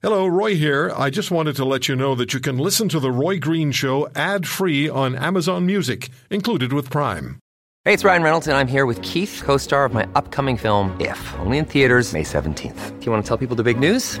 Hello, Roy here. I just wanted to let you know that you can listen to The Roy Green Show ad free on Amazon Music, included with Prime. Hey, it's Ryan Reynolds, and I'm here with Keith, co star of my upcoming film, If, only in theaters, May 17th. Do you want to tell people the big news?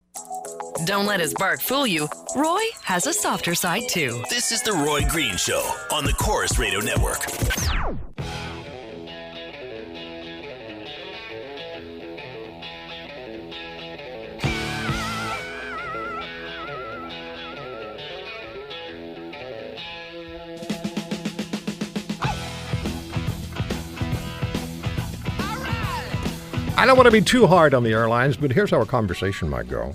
Don't let his bark fool you. Roy has a softer side too. This is the Roy Green Show on the Corus Radio Network. I don't want to be too hard on the airlines, but here's how a conversation might go.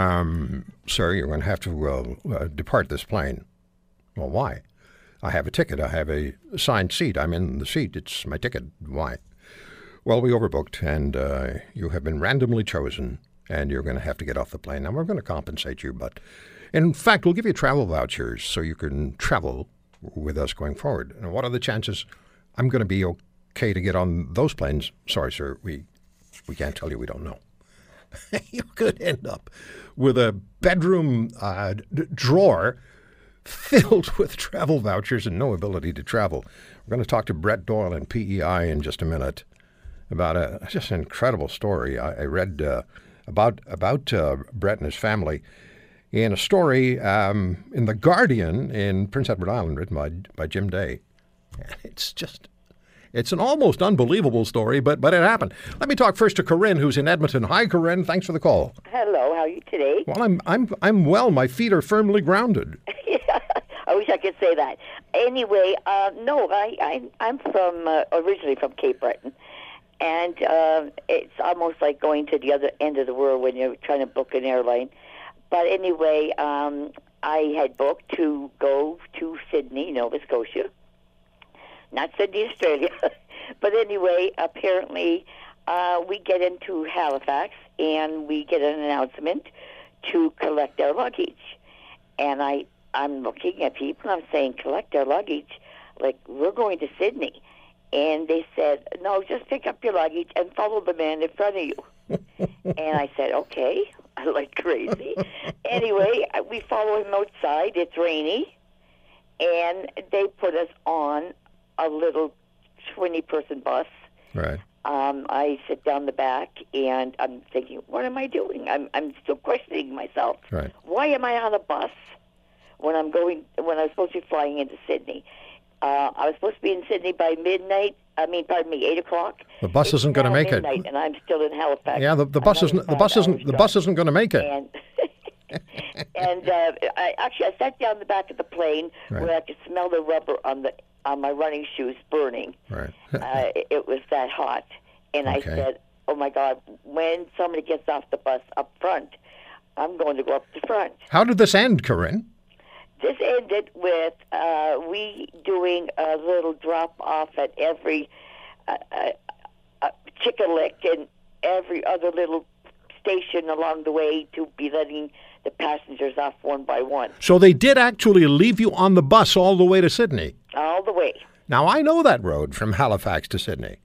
Um, sir, you're going to have to uh, depart this plane. Well, why? I have a ticket. I have a assigned seat. I'm in the seat. It's my ticket. Why? Well, we overbooked, and uh, you have been randomly chosen, and you're going to have to get off the plane. Now, we're going to compensate you, but in fact, we'll give you travel vouchers so you can travel with us going forward. And what are the chances I'm going to be okay to get on those planes? Sorry, sir, we, we can't tell you. We don't know. you could end up with a bedroom uh, d- drawer filled with travel vouchers and no ability to travel. We're going to talk to Brett Doyle in PEI in just a minute about a just an incredible story. I, I read uh, about about uh, Brett and his family in a story um, in the Guardian in Prince Edward Island, written by by Jim Day. It's just it's an almost unbelievable story, but but it happened. Let me talk first to Corinne, who's in Edmonton. Hi, Corinne. Thanks for the call. Hello, how are you today? Well, I'm I'm I'm well. My feet are firmly grounded. I wish I could say that. Anyway, uh, no, I, I I'm from uh, originally from Cape Breton, and uh, it's almost like going to the other end of the world when you're trying to book an airline. But anyway, um, I had booked to go to Sydney, Nova Scotia, not Sydney, Australia. but anyway, apparently, uh, we get into Halifax and we get an announcement to collect our luggage. And I, I'm looking at people. I'm saying, collect our luggage, like we're going to Sydney. And they said, no, just pick up your luggage and follow the man in front of you. and I said, okay, like crazy. anyway, we follow him outside. It's rainy, and they put us on a little 20 person bus. Right. Um, I sit down the back and I'm thinking, what am I doing? I'm, I'm still questioning myself. Right. Why am I on a bus when I'm going when I was supposed to be flying into Sydney? Uh, I was supposed to be in Sydney by midnight. I mean, pardon me, eight o'clock. The bus It's isn't gonna now make it. and I'm still in Halifax. Yeah, the, the bus isn't the bus isn't the bus isn't going to make it. And and uh, I actually I sat down the back of the plane Right. where I could smell the rubber on the on my running shoes burning. Right. Uh, it- was that hot, and I said, "Oh my God! When somebody gets off the bus up front, I'm going to go up the front." How did this end, Corinne? This ended with uh, we doing a little drop off at every uh, uh, uh, chicken lick and every other little station along the way to be letting the passengers off one by one, So they did actually leave you on the bus all the way to Sydney. All the way. Now I know that road from Halifax to Sydney.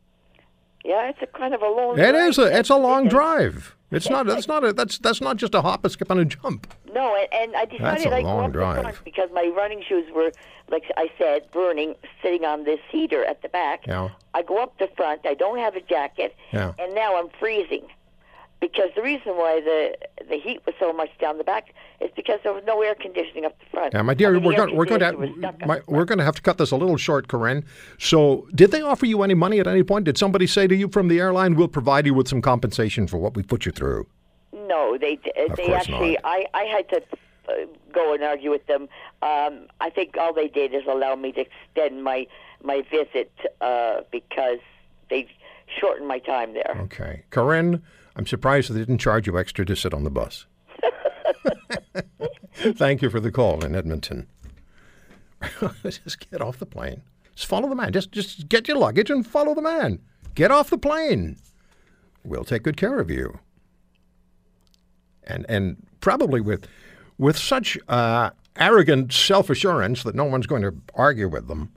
Yeah, it's a kind of a long. It drive. is a it's a long drive. It's not that's not a that's that's not just a hop, a skip, and a jump. No, and, and I decided I'd go up drive. because my running shoes were, like I said, burning, sitting on this heater at the back. Yeah. I go up the front. I don't have a jacket, Yeah. and now I'm freezing. Because the reason why the the heat was so much down the back is because there was no air conditioning up the front. Yeah, my dear, I mean, we're going we're going to conditioner was stuck up my, we're going to have to cut this a little short, Corinne. So, did they offer you any money at any point? Did somebody say to you from the airline, "We'll provide you with some compensation for what we put you through"? No, they Of they actually. not. I I had to uh, go and argue with them. Um, I think all they did is allow me to extend my my visit uh, because they shortened my time there. Okay, Corinne, I'm surprised they didn't charge you extra to sit on the bus. Thank you for the call in Edmonton. just get off the plane. Just follow the man. Just just get your luggage and follow the man. Get off the plane. We'll take good care of you. And and probably with with such uh, arrogant self assurance that no one's going to argue with them.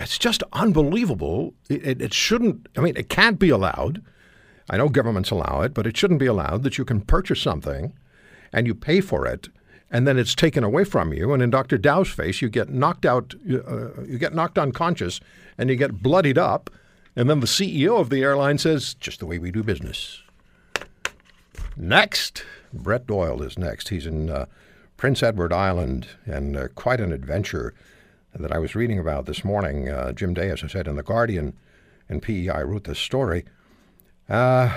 It's just unbelievable. It, it, it shouldn't. I mean, it can't be allowed. I know governments allow it, but it shouldn't be allowed that you can purchase something and you pay for it and then it's taken away from you. And in Dr. Dao's face, you get knocked out, uh, you get knocked unconscious, and you get bloodied up. And then the CEO of the airline says, "Just the way we do business." Next, Brett Doyle is next. He's in uh, Prince Edward Island, and uh, quite an adventure that I was reading about this morning. Uh, Jim Day, as I said, in the Guardian and PEI wrote this story. Uh,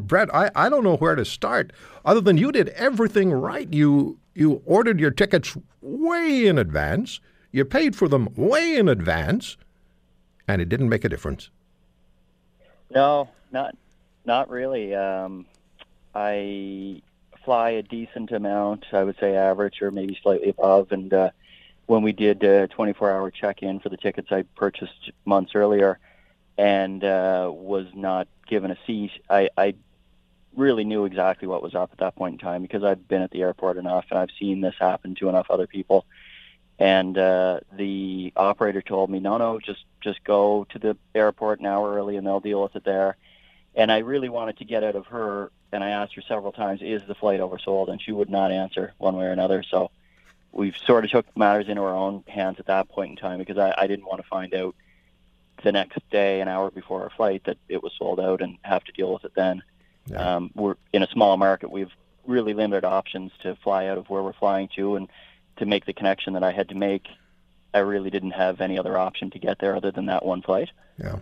Brett, I, I don't know where to start other than you did everything right. You you ordered your tickets way in advance. You paid for them way in advance, and it didn't make a difference. No, not not really. Um, I fly a decent amount, I would say average or maybe slightly above. And uh, when we did a 24-hour check-in for the tickets I purchased months earlier, and uh, was not given a seat, I, I really knew exactly what was up at that point in time because I've been at the airport enough and I've seen this happen to enough other people. And uh, the operator told me, no, no, just just go to the airport an hour early and they'll deal with it there. And I really wanted to get out of her, and I asked her several times, is the flight oversold? And she would not answer one way or another. So we've sort of took matters into our own hands at that point in time because I, I didn't want to find out the next day, an hour before our flight, that it was sold out and have to deal with it then. Yeah. Um, we're in a small market. We've really limited options to fly out of where we're flying to, and to make the connection that I had to make, I really didn't have any other option to get there other than that one flight. Yeah.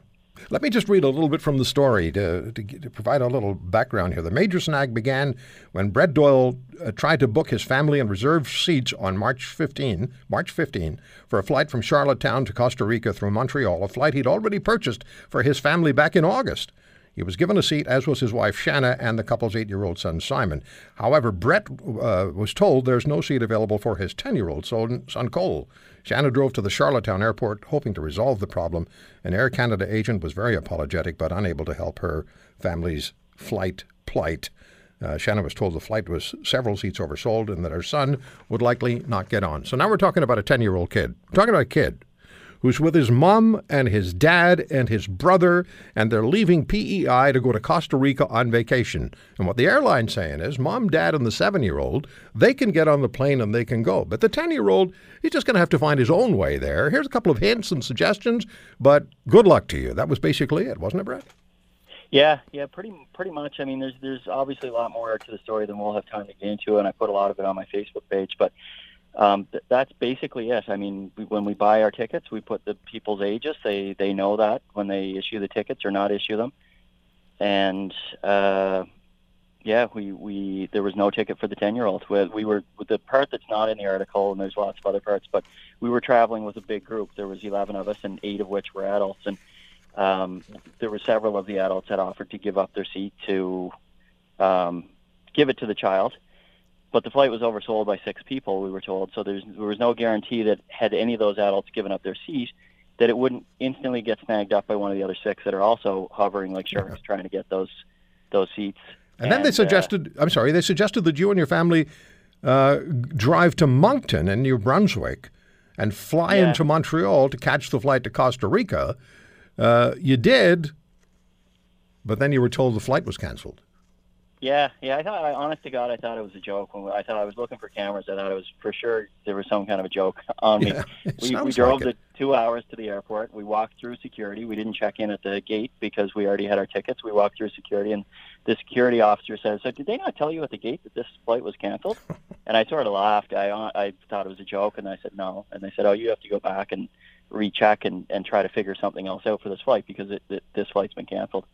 Let me just read a little bit from the story to, to, to, provide a little background here. The major snag began when Brett Doyle uh, tried to book his family and reserve seats on March 15, March 15 for a flight from Charlottetown to Costa Rica through Montreal, a flight he'd already purchased for his family back in August. He was given a seat, as was his wife Shanna and the couple's eight year old son Simon. However, Brett uh, was told there's no seat available for his 10 year old son, Cole. Shanna drove to the Charlottetown airport hoping to resolve the problem. An Air Canada agent was very apologetic but unable to help her family's flight plight. Uh, Shanna was told the flight was several seats oversold and that her son would likely not get on. So now we're talking about a 10 year old kid. We're talking about a kid who's with his mom and his dad and his brother, and they're leaving PEI to go to Costa Rica on vacation. And what the airline's saying is, mom, dad, and the seven year old, they can get on the plane and they can go. But the 10 year old, he's just going to have to find his own way there. Here's a couple of hints and suggestions, but good luck to you. That was basically it, wasn't it, Brett? Yeah, yeah, pretty pretty much. I mean, there's there's obviously a lot more to the story than we'll have time to get into, and I put a lot of it on my Facebook page. But um, th- that's basically it. I mean, we, when we buy our tickets, we put the people's ages. They they know that when they issue the tickets or not issue them. And uh, yeah, we, we there was no ticket for the ten year olds. We, we were the part that's not in the article, and there's lots of other parts. But we were traveling with a big group. There was eleven of us, and eight of which were adults. And um, there were several of the adults that offered to give up their seat to um, give it to the child but the flight was oversold by six people, we were told. So there's, there was no guarantee that had any of those adults given up their seat, that it wouldn't instantly get snagged up by one of the other six that are also hovering like sharks yeah. trying to get those those seats. And, and then they uh, suggested, uh, I'm sorry, they suggested that you and your family uh, drive to Moncton in New Brunswick and fly yeah. into Montreal to catch the flight to Costa Rica. Uh, you did, but then you were told the flight was canceled. Yeah, yeah. I thought, I, honest to God, I thought it was a joke. When I thought I was looking for cameras, I thought it was for sure there was some kind of a joke on me. Yeah, we, we drove like the two hours to the airport. We walked through security. We didn't check in at the gate because we already had our tickets. We walked through security, and the security officer says, "So did they not tell you at the gate that this flight was canceled?" and I sort of laughed. I uh, I thought it was a joke, and I said no. And they said, "Oh, you have to go back and recheck and and try to figure something else out for this flight because it, it, this flight's been canceled."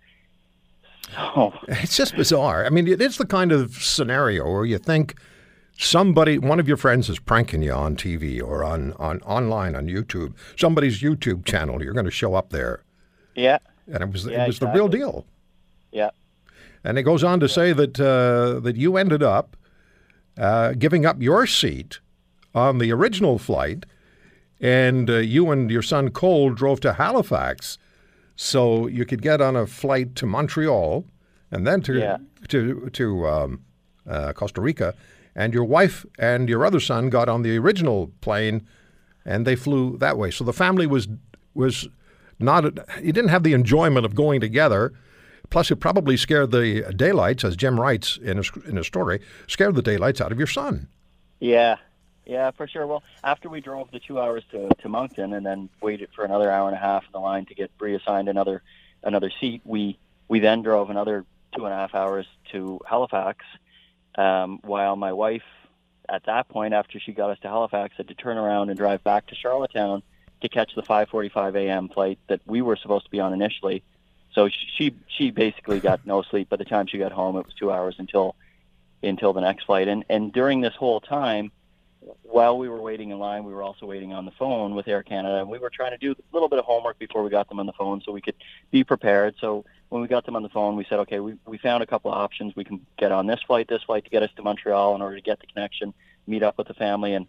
Oh. It's just bizarre. I mean, it's the kind of scenario where you think somebody, one of your friends is pranking you on TV or on, on online on YouTube, somebody's YouTube channel, you're going to show up there. Yeah. And it was, yeah, it was exactly. the real deal. Yeah. And it goes on to say that, uh, that you ended up uh, giving up your seat on the original flight, and uh, you and your son Cole drove to Halifax, so you could get on a flight to Montreal, and then to Yeah. to to um, uh, Costa Rica, and your wife and your other son got on the original plane, and they flew that way. So the family was was not you didn't have the enjoyment of going together. Plus, it probably scared the daylights, as Jim writes in his, in his story, scared the daylights out of your son. Yeah, yeah, for sure. Well, after we drove the two hours to, to Moncton and then waited for another hour and a half in the line to get reassigned another another seat, we we then drove another two and a half hours to Halifax. Um, while my wife, at that point, after she got us to Halifax, had to turn around and drive back to Charlottetown to catch the 5:45 a.m. flight that we were supposed to be on initially. So she she basically got no sleep. By the time she got home, it was two hours until until the next flight. And and during this whole time, while we were waiting in line, we were also waiting on the phone with Air Canada, and we were trying to do a little bit of homework before we got them on the phone, so we could be prepared. So when we got them on the phone, we said, okay, we we found a couple of options. We can get on this flight, this flight to get us to Montreal in order to get the connection, meet up with the family, and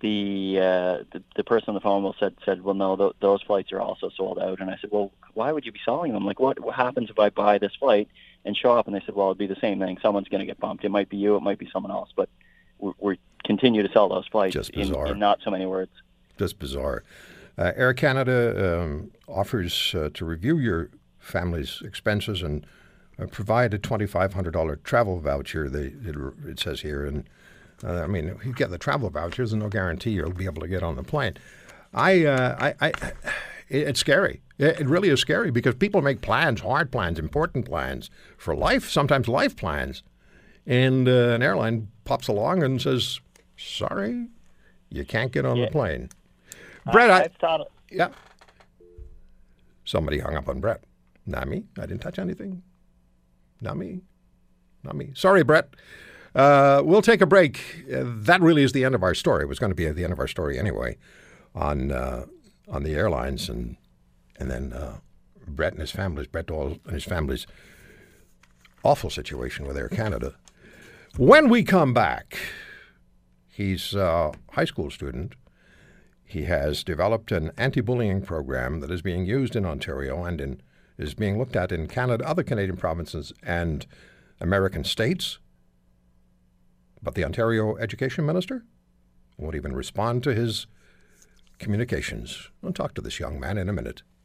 the uh, the, the person on the phone will said said, well, no, th- those flights are also sold out. And I said, well, why would you be selling them? Like, what what happens if I buy this flight and show up? And they said, well, it'd be the same thing. Someone's going to get bumped. It might be you. It might be someone else. But we we continue to sell those flights Just in, bizarre. in not so many words. Just bizarre. Uh, Air Canada um, offers uh, to review your family's expenses and uh, provide a $2,500 travel voucher. They, it, it says here, and uh, I mean, if you get the travel voucher, there's no guarantee you'll be able to get on the plane. I, uh, I, I it, it's scary. It, it really is scary because people make plans, hard plans, important plans for life, sometimes life plans, and uh, an airline pops along and says, "Sorry, you can't get on the Yeah. plane." Brett, I, I've thought yeah. Somebody hung up on Brett. Not me. I didn't touch anything. Not me. Not me. Sorry, Brett. Uh, we'll take a break. Uh, that really is the end of our story. It was going to be at the end of our story anyway, on uh, on the airlines and and then uh, Brett and his family's Brett Doyle and his family's awful situation with Air Canada. When we come back, he's a high school student. He has developed an anti-bullying program that is being used in Ontario and in, is being looked at in Canada, other Canadian provinces, and American states. But the Ontario Education Minister won't even respond to his communications. I'll talk to this young man in a minute.